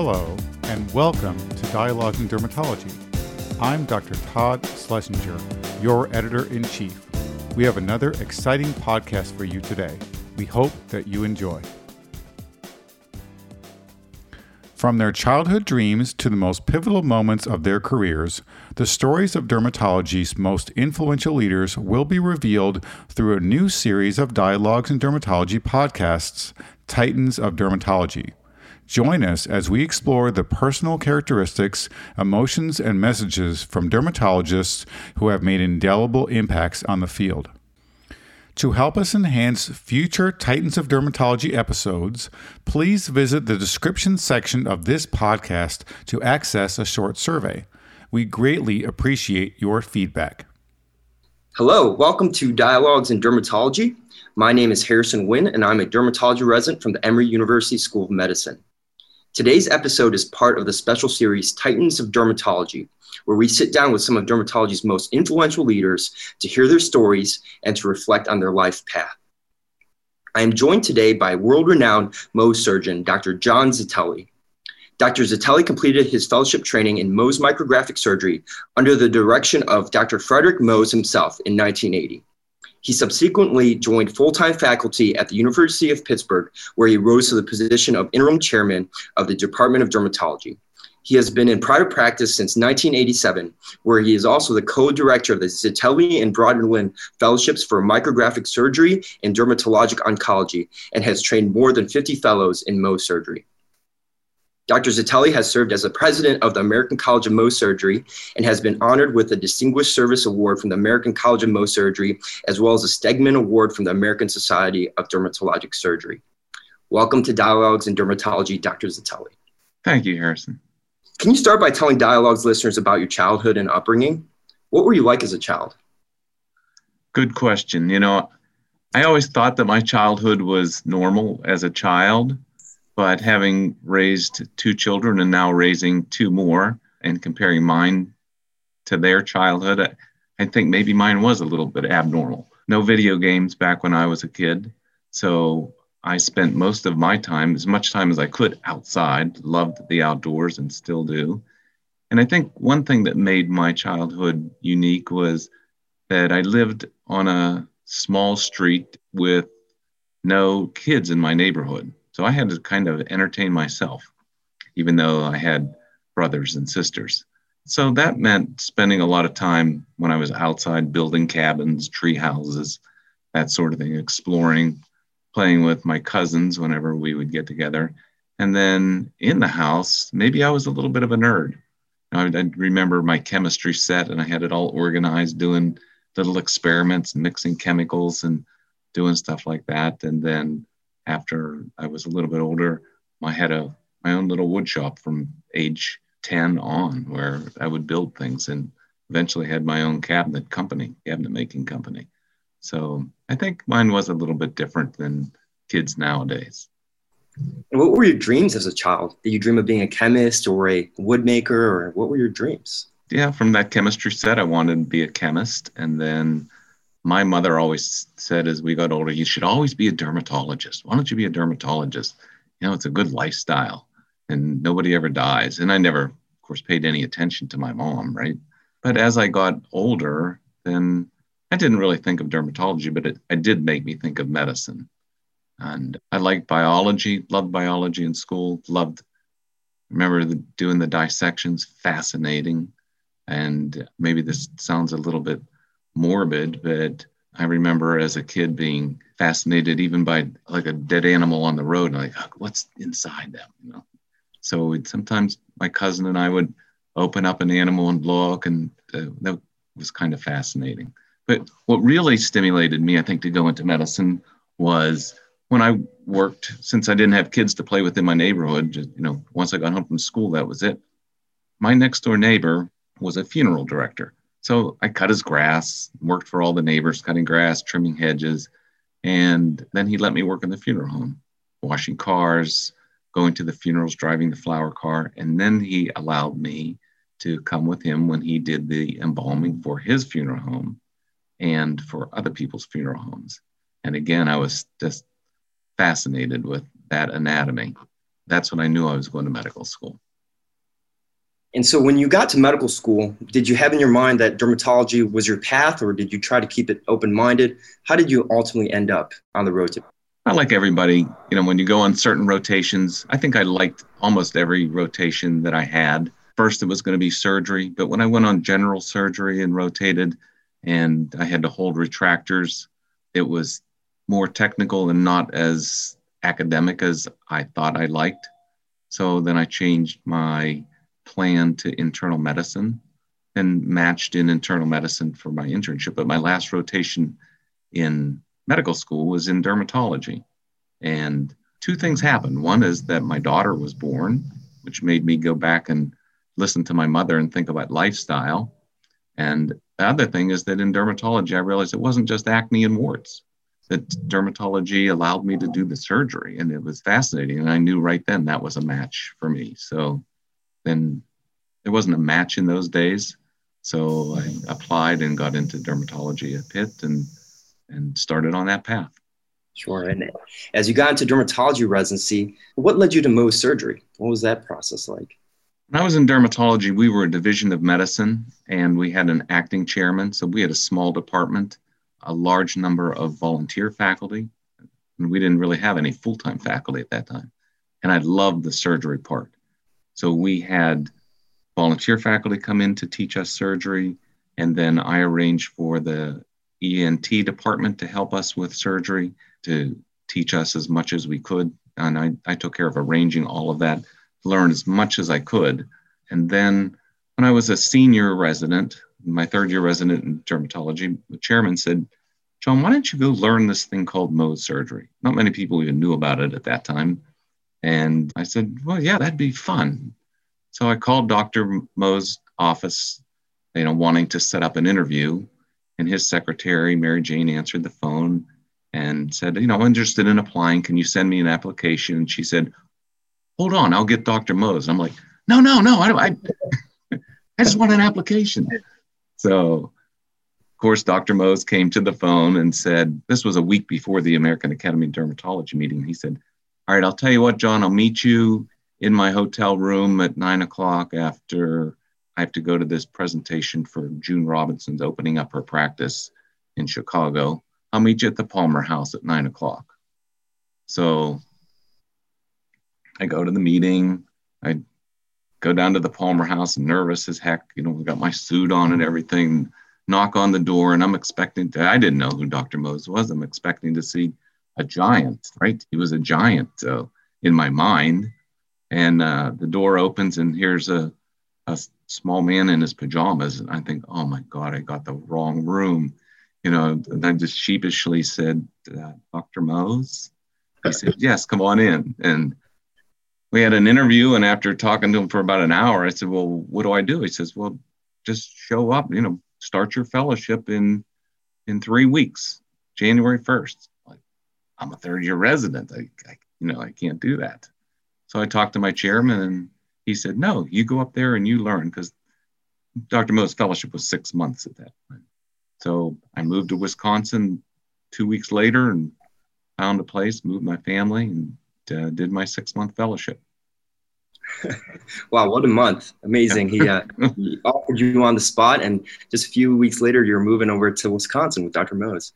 Hello, and welcome to Dialogues in Dermatology. I'm Dr. Todd Schlesinger, your editor in chief. We have another exciting podcast for you today. We hope that you enjoy. From their childhood dreams to the most pivotal moments of their careers, the stories of dermatology's most influential leaders will be revealed through a new series of Dialogues in Dermatology podcasts, Titans of Dermatology. Join us as we explore the personal characteristics, emotions, and messages from dermatologists who have made indelible impacts on the field. To help us enhance future Titans of Dermatology episodes, please visit the description section of this podcast to access a short survey. We greatly appreciate your feedback. Hello, welcome to Dialogues in Dermatology. My name is Harrison Nguyen, and I'm a dermatology resident from the Emory University School of Medicine. Today's episode is part of the special series Titans of Dermatology, where we sit down with some of dermatology's most influential leaders to hear their stories and to reflect on their life path. I am joined today by world renowned Mohs surgeon, Dr. John Zitelli. Dr. Zitelli completed his fellowship training in Mohs micrographic surgery under the direction of Dr. Frederick Mohs himself in 1980. He subsequently joined full time faculty at the University of Pittsburgh, where he rose to the position of interim chairman of the Department of Dermatology. He has been in private practice since 1987, where he is also the co director of the Zitelli and Brodland Fellowships for Micrographic Surgery and Dermatologic Oncology and has trained more than 50 fellows in Mohs surgery. Dr. Zitelli has served as the president of the American College of Mohs Surgery and has been honored with the Distinguished Service Award from the American College of Mohs Surgery, as well as a Stegman Award from the American Society of Dermatologic Surgery. Welcome to Dialogues in Dermatology, Dr. Zitelli. Thank you, Harrison. Can you start by telling Dialogues listeners about your childhood and upbringing? What were you like as a child? Good question. You know, I always thought that my childhood was normal as a child but having raised two children and now raising two more and comparing mine to their childhood, I, think maybe mine was a little bit abnormal. No video games back when I was a kid. So I spent most of my time, as much time as I could, outside, loved the outdoors and still do. And I think one thing that made my childhood unique was that I lived on a small street with no kids in my neighborhood. So I had to kind of entertain myself, even though I had brothers and sisters. So that meant spending a lot of time when I was outside building cabins, tree houses, that sort of thing, exploring, playing with my cousins whenever we would get together. And then in the house, maybe I was a little bit of a nerd. I, I remember my chemistry set and I had it all organized, doing little experiments, mixing chemicals and doing stuff like that. And then after I was a little bit older, I had a my own little wood shop from age 10 on where I would build things and eventually had my own cabinet company, cabinet making company. So I think mine was a little bit different than kids nowadays. And what were your dreams as a child? Did you dream of being a chemist or a woodmaker, or what were your dreams? Yeah, from that chemistry set, I wanted to be a chemist. And then my mother always said as we got older, you should always be a dermatologist. Why don't you be a dermatologist? You know, it's a good lifestyle and nobody ever dies. And I never, of course, paid any attention to my mom, right? But as I got older, then I didn't really think of dermatology, but it, it did make me think of medicine. And I liked biology, loved biology in school, loved, remember the, doing the dissections, fascinating. And maybe this sounds a little bit morbid, but I remember as a kid being fascinated even by like a dead animal on the road, and like, what's inside them, you know? So sometimes my cousin and I would open up an animal and look, and uh, that was kind of fascinating. But what really stimulated me, I think, to go into medicine was when I worked, since I didn't have kids to play with in my neighborhood, just, you know, once I got home from school, that was it. My next door neighbor was a funeral director. So I cut his grass, worked for all the neighbors, cutting grass, trimming hedges. And then he let me work in the funeral home, washing cars, going to the funerals, driving the flower car. And then he allowed me to come with him when he did the embalming for his funeral home and for other people's funeral homes. And again, I was just fascinated with that anatomy. that's when I knew I was going to medical school. And so when you got to medical school, did you have in your mind that dermatology was your path or did you try to keep it open minded? How did you ultimately end up on the road to? I like everybody, you know, when you go on certain rotations, I think I liked almost every rotation that I had. First, it was going to be surgery, but when I went on general surgery and rotated and I had to hold retractors, it was more technical and not as academic as I thought I liked. So then I changed my plan to internal medicine and matched in internal medicine for my internship. But my last rotation in medical school was in dermatology. And two things happened. One is that my daughter was born, which made me go back and listen to my mother and think about lifestyle. And the other thing is that in dermatology, I realized it wasn't just acne and warts, that dermatology allowed me to do the surgery. And it was fascinating. And I knew right then that was a match for me. So then there wasn't a match in those days. So I applied and got into dermatology at Pitt and and started on that path. Sure. And as you got into dermatology residency, what led you to Mohs surgery? What was that process like? When I was in dermatology, we were a division of medicine and we had an acting chairman. So we had a small department, a large number of volunteer faculty. And we didn't really have any full time faculty at that time. And I loved the surgery part. So we had volunteer faculty come in to teach us surgery. And then I arranged for the ENT department to help us with surgery, to teach us as much as we could. And I, I took care of arranging all of that, learn as much as I could. And then when I was a senior resident, my third year resident in dermatology, the chairman said, John, why don't you go learn this thing called Mohs surgery? Not many people even knew about it at that time. And I said, well, yeah, that'd be fun. So I called Dr. Mohs' office, you know, wanting to set up an interview and his secretary, Mary Jane, answered the phone and said, You know, I'm interested in applying. Can you send me an application? And she said, Hold on, I'll get Dr. Mohs. I'm like, No, no, no, I, I, I just want an application. So, of course, Dr. Mohs came to the phone and said, This was a week before the American Academy of Dermatology meeting. He said, All right, I'll tell you what, John, I'll meet you in my hotel room at nine o'clock after I have to go to this presentation for June Robinson's opening up her practice in Chicago. I'll meet you at the Palmer House at nine o'clock. So I go to the meeting. I go down to the Palmer House, nervous as heck. You know, we got my suit on and everything. Knock on the door, and I'm expecting to. I didn't know who Dr. Mohs was. I'm expecting to see a giant, right? He was a giant uh, in my mind. And uh, the door opens, and here's a, a small man in his pajamas. And I think, oh my God, I got the wrong room. You know, and I just sheepishly said, uh, Dr. Mohs? He said, yes, come on in. And we had an interview. And after talking to him for about an hour, I said, well, what do I do? He says, well, just show up, you know, start your fellowship in, in three weeks, January 1st. I'm a third year resident. I, I, you know, I can't do that. So I talked to my chairman and he said, no, you go up there and you learn because Dr. Mohs' fellowship was six months at that point. So I moved to Wisconsin two weeks later and found a place, moved my family, and uh, did my six month fellowship. wow, what a month! Amazing. He, uh, he, offered you on the spot, and just a few weeks later, you're moving over to Wisconsin with Dr. Mohs.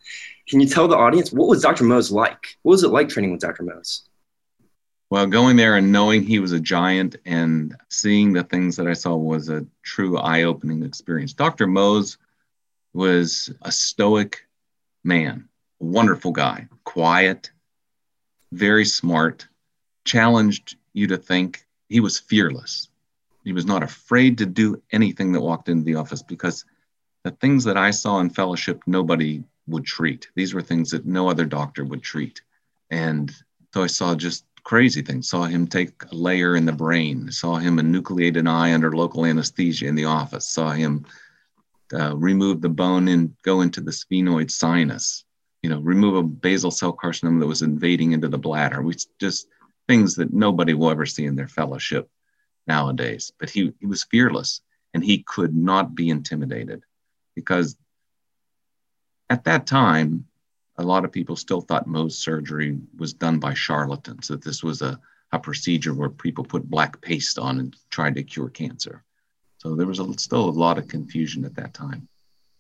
Can you tell the audience what was Dr. Mohs like? What was it like training with Dr. Mohs? Well, going there and knowing he was a giant and seeing the things that I saw was a true eye opening experience. Dr. Mohs was a stoic man, a wonderful guy, quiet, very smart, challenged you to think. He was fearless. He was not afraid to do anything that walked into the office because the things that I saw in fellowship, nobody would treat. These were things that no other doctor would treat. And so I saw just crazy things. Saw him take a layer in the brain. Saw him enucleate an eye under local anesthesia in the office. Saw him uh, remove the bone and go into the sphenoid sinus. You know, remove a basal cell carcinoma that was invading into the bladder. We just things that nobody will ever see in their fellowship nowadays. But he he was fearless and he could not be intimidated because at that time a lot of people still thought Mohs surgery was done by charlatans, that this was a, a procedure where people put black paste on and tried to cure cancer. So there was a, still a lot of confusion at that time.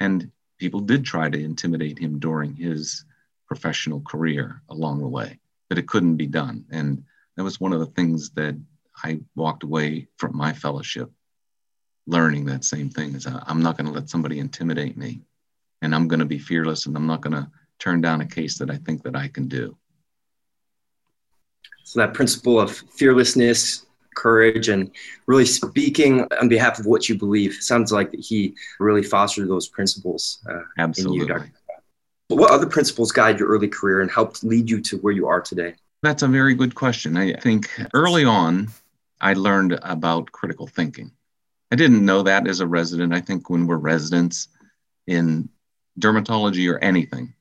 And people did try to intimidate him during his professional career along the way, but it couldn't be done. And that was one of the things that I walked away from my fellowship learning that same thing is I'm not going to let somebody intimidate me and I'm going to be fearless and I'm not going to turn down a case that I think that I can do. So that principle of fearlessness, courage, and really speaking on behalf of what you believe sounds like that he really fostered those principles. Uh, Absolutely. You, what other principles guide your early career and helped lead you to where you are today? That's a very good question. I think early on, I learned about critical thinking. I didn't know that as a resident. I think when we're residents in dermatology or anything,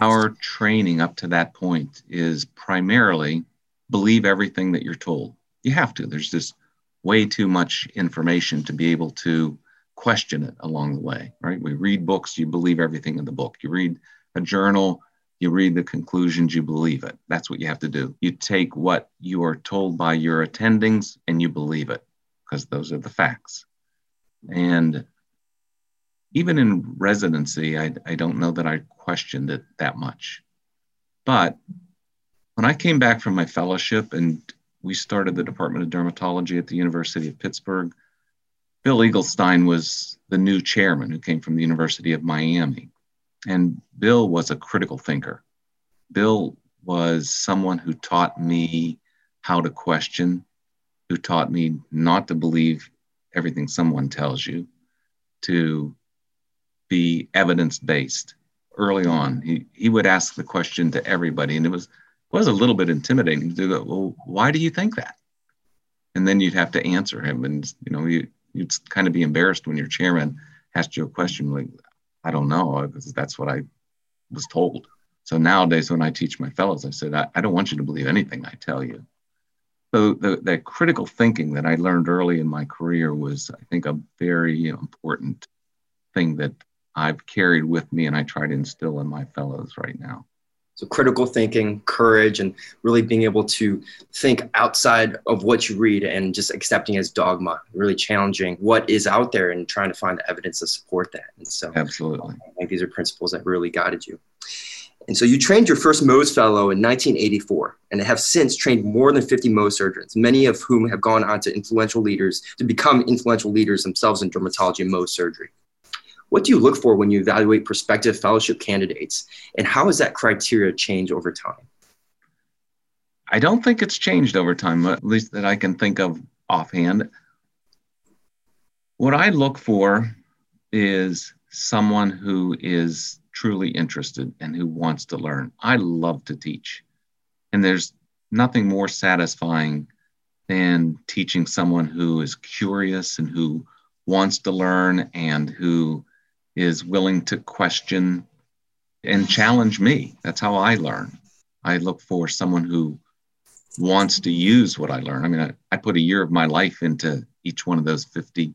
our training up to that point is primarily believe everything that you're told. You have to. There's just way too much information to be able to question it along the way, right? We read books, you believe everything in the book. You read a journal, you read the conclusions, you believe it. That's what you have to do. You take what you are told by your attendings and you believe it because those are the facts. And even in residency, I, I don't know that I questioned it that much. But when I came back from my fellowship and we started the Department of Dermatology at the University of Pittsburgh, Bill Eaglstein was the new chairman who came from the University of Miami. And Bill was a critical thinker. Bill was someone who taught me how to question, who taught me not to believe everything someone tells you, to be evidence based early on. He, he would ask the question to everybody, and it was was a little bit intimidating to go, well, why do you think that? And then you'd have to answer him, and you know, you, you'd kind of be embarrassed when your chairman asked you a question like, I don't know, uh, because that's what I was told. So nowadays, when I teach my fellows, I said, I, I don't want you to believe anything I tell you. So the, that critical thinking that I learned early in my career was, I think, a very important thing that I've carried with me and I try to instill in my fellows right now. So, critical thinking, courage, and really being able to think outside of what you read and just accepting as dogma, really challenging what is out there and trying to find the evidence to support that. And so, absolutely. I think these are principles that really guided you. And so, you trained your first Mohs fellow in 1984 and have since trained more than 50 Mohs surgeons, many of whom have gone on to influential leaders to become influential leaders themselves in dermatology and Mohs surgery. What do you look for when you evaluate prospective fellowship candidates, and how has that criteria changed over time? I don't think it's changed over time, at least that I can think of offhand. What I look for is someone who is truly interested and who wants to learn. I love to teach, and there's nothing more satisfying than teaching someone who is curious and who wants to learn and who is willing to question and challenge me. That's how I learn. I look for someone who wants to use what I learn. I mean, I, I, put a year of my life into each one of those 50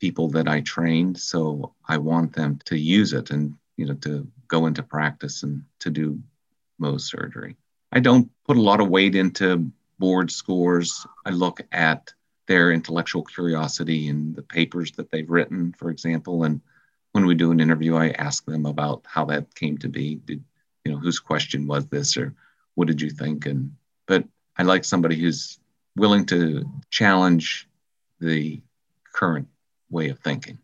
people that I trained. So I want them to use it and, you know, to go into practice and to do Mohs surgery. I don't put a lot of weight into board scores. I look at their intellectual curiosity and the papers that they've written, for example, and when we do an interview, I ask them about how that came to be. Did you know whose question was this, or what did you think? And but I like somebody who's willing to challenge the current way of thinking.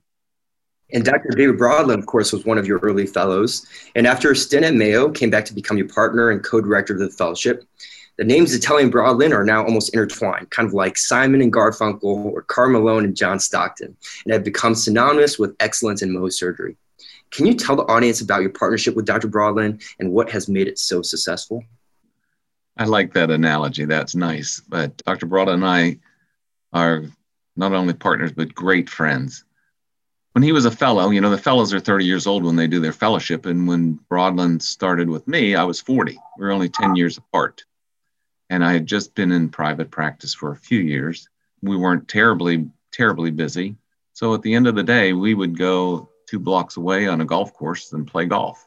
And Dr. David Brodland, of course, was one of your early fellows. And after a stint at Mayo, came back to become your partner and co-director of the fellowship. The names Zitelli and Brodland are now almost intertwined, kind of like Simon and Garfunkel or Karl Malone and John Stockton, and have become synonymous with excellence in Mohs surgery. Can you tell the audience about your partnership with Dr. Brodland and what has made it so successful? I like that analogy. That's nice. But Dr. Brodland and I are not only partners, but great friends. When he was a fellow, you know, the fellows are 30 years old when they do their fellowship. And when Brodland started with me, I was 40. We are only 10 years apart and I had just been in private practice for a few years. We weren't terribly, terribly busy. So at the end of the day, we would go two blocks away on a golf course and play golf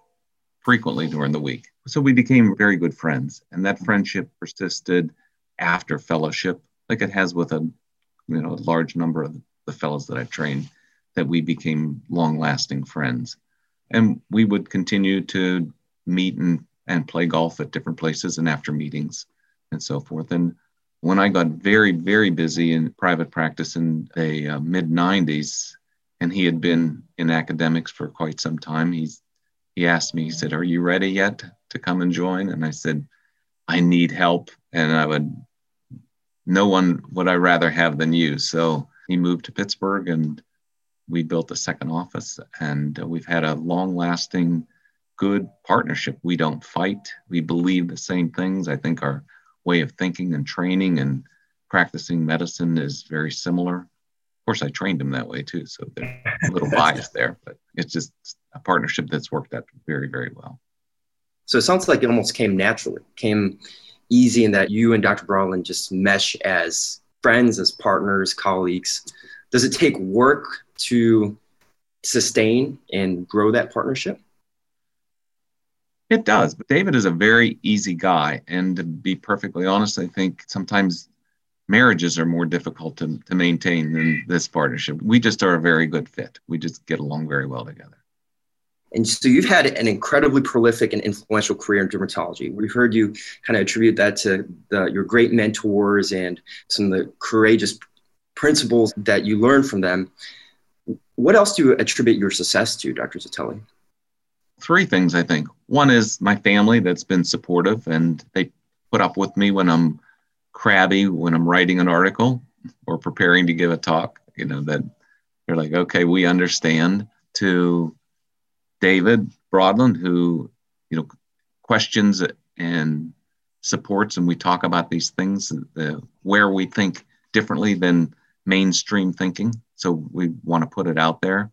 frequently during the week. So we became very good friends, and that friendship persisted after fellowship, like it has with a you know a large number of the fellows that I've trained, that we became long-lasting friends, and we would continue to meet and and play golf at different places and after meetings and so forth. And when I got very very busy in private practice in the uh, mid 90s, and he had been in academics for quite some time, he's he asked me, he said, Are you ready yet to come and join? And I said, I need help. And I would, no one would I rather have than you. So he moved to Pittsburgh and we built a second office. And we've had a long lasting, good partnership. We don't fight, we believe the same things. I think our way of thinking and training and practicing medicine is very similar. Of course, I trained him that way too. So there's a little bias there, but it's just a partnership that's worked out very, very well. So it sounds like it almost came naturally, came easy in that you and Dr. Brodland just mesh as friends, as partners, colleagues. Does it take work to sustain and grow that partnership? It does. But David is a very easy guy. And to be perfectly honest, I think sometimes marriages are more difficult to, to maintain than this partnership. We just are a very good fit. We just get along very well together. And so you've had an incredibly prolific and influential career in dermatology. We've heard you kind of attribute that to the, your great mentors and some of the courageous principles that you learned from them. What else do you attribute your success to, Dr. Zitelli? Three things, I think. One is my family that's been supportive and they put up with me when I'm crabby, when I'm writing an article or preparing to give a talk, you know, that they're like, okay, we understand. To David Brodland, who you know questions and supports, and we talk about these things the, where we think differently than mainstream thinking. So we want to put it out there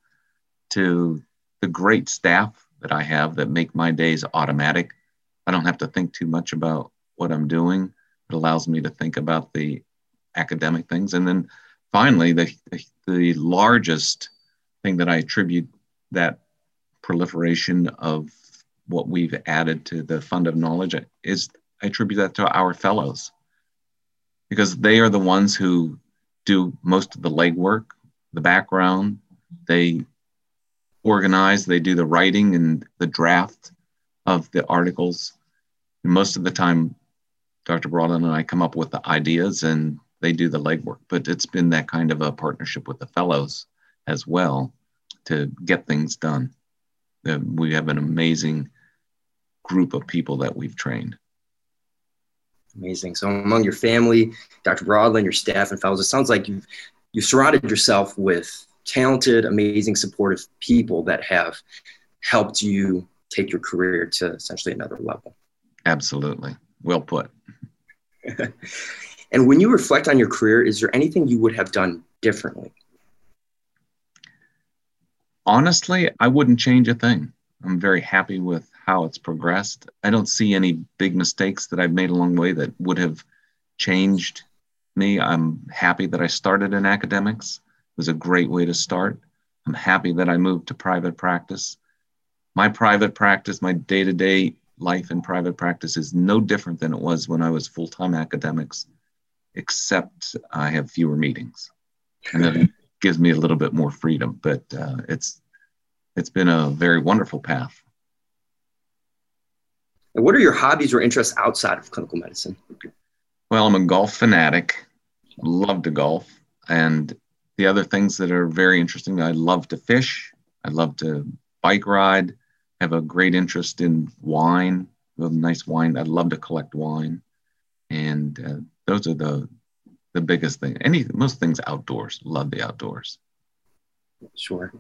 to the great staff that I have that make my days automatic. I don't have to think too much about what I'm doing. It allows me to think about the academic things. And then finally, the, the largest thing that I attribute that proliferation of what we've added to the fund of knowledge is I attribute that to our fellows because they are the ones who do most of the legwork, the background. They organize, they do the writing and the draft of the articles. And most of the time, Dr. Brodland and I come up with the ideas and they do the legwork. But it's been that kind of a partnership with the fellows as well to get things done we have an amazing group of people that we've trained. Amazing. So among your family, Dr. Brodland, your staff and fellows, it sounds like you've you've surrounded yourself with talented, amazing, supportive people that have helped you take your career to essentially another level. Absolutely. Well put. and when you reflect on your career, is there anything you would have done differently? honestly, I wouldn't change a thing. I'm very happy with how it's progressed. I don't see any big mistakes that I've made along the way that would have changed me. I'm happy that I started in academics. Was a great way to start. I'm happy that I moved to private practice. My private practice, my day to day life in private practice is no different than it was when I was full time academics, except I have fewer meetings. And then gives me a little bit more freedom. But uh, it's it's been a very wonderful path. And what are your hobbies or interests outside of clinical medicine? Well, I'm a golf fanatic. Love to golf, and the other things that are very interesting. I love to fish. I love to bike ride. I have a great interest in wine. nice wine. I love to collect wine, and uh, those are the the biggest thing. Any most things outdoors. Love the outdoors. Sure.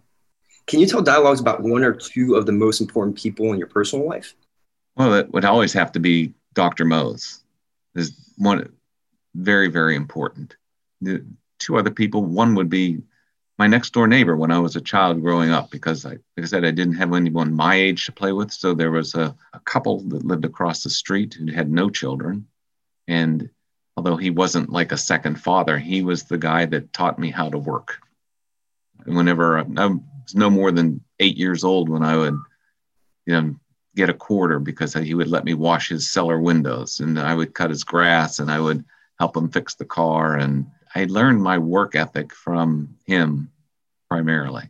Can you tell dialogues about one or two of the most important people in your personal life? Well, it would always have to be Dr. Mohs. Is one very very important. The two other people. One would be my next door neighbor when I was a child growing up because I, like I said, I didn't have anyone my age to play with. So there was a, a couple that lived across the street who had no children. And although he wasn't like a second father, he was the guy that taught me how to work. And whenever I was no more than eight years old, when I would, you know, get a quarter because he would let me wash his cellar windows and I would cut his grass and I would help him fix the car. And I learned my work ethic from him primarily.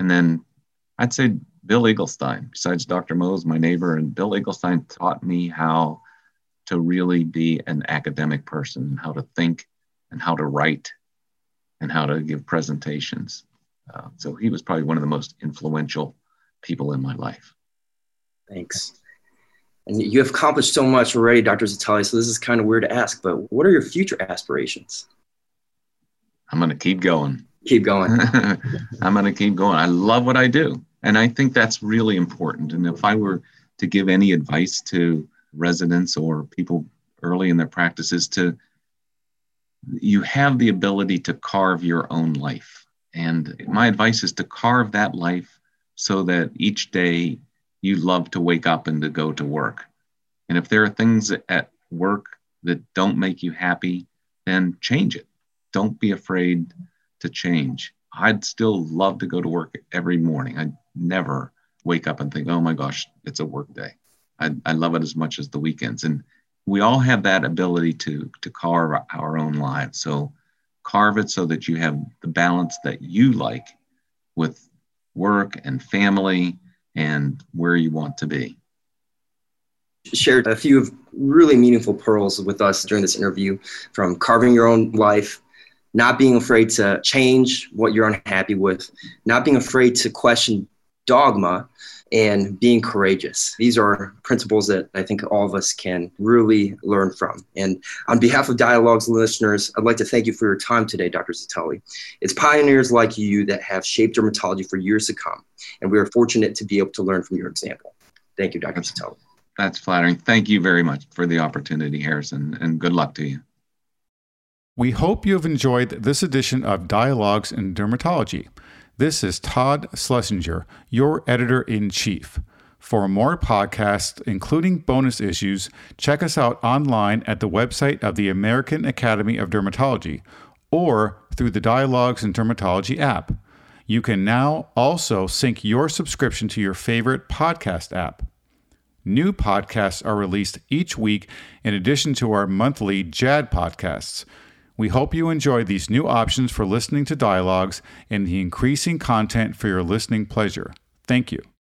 And then I'd say Bill Eaglstein, besides Dr. Mohs, my neighbor, and Bill Eaglstein taught me how to really be an academic person, how to think and how to write and how to give presentations. Uh, so he was probably one of the most influential people in my life. Thanks. And you have accomplished so much already, Dr. Zitelli. So this is kind of weird to ask, but what are your future aspirations? I'm going to keep going. Keep going. I'm going to keep going. I love what I do. And I think that's really important. And if I were to give any advice to residents or people early in their practices to you have the ability to carve your own life. And my advice is to carve that life so that each day you love to wake up and to go to work. And if there are things at work that don't make you happy, then change it. Don't be afraid to change. I'd still love to go to work every morning. I'd never wake up and think, oh my gosh, it's a work day. I, I love it as much as the weekends. And we all have that ability to, to carve our own lives. So carve it so that you have the balance that you like with work and family and where you want to be. Shared a few of really meaningful pearls with us during this interview from carving your own life, not being afraid to change what you're unhappy with, not being afraid to question dogma, and being courageous. These are principles that I think all of us can really learn from. And on behalf of Dialogues listeners, I'd like to thank you for your time today, Dr. Zitelli. It's pioneers like you that have shaped dermatology for years to come, and we are fortunate to be able to learn from your example. Thank you, Dr. Zitelli. That's flattering. Thank you very much for the opportunity, Harrison, and good luck to you. We hope you have enjoyed this edition of Dialogues in Dermatology. This is Todd Schlesinger, your editor in chief. For more podcasts, including bonus issues, check us out online at the website of the American Academy of Dermatology or through the Dialogues in Dermatology app. You can now also sync your subscription to your favorite podcast app. New podcasts are released each week in addition to our monthly JAAD podcasts. We hope you enjoy these new options for listening to dialogues and the increasing content for your listening pleasure. Thank you.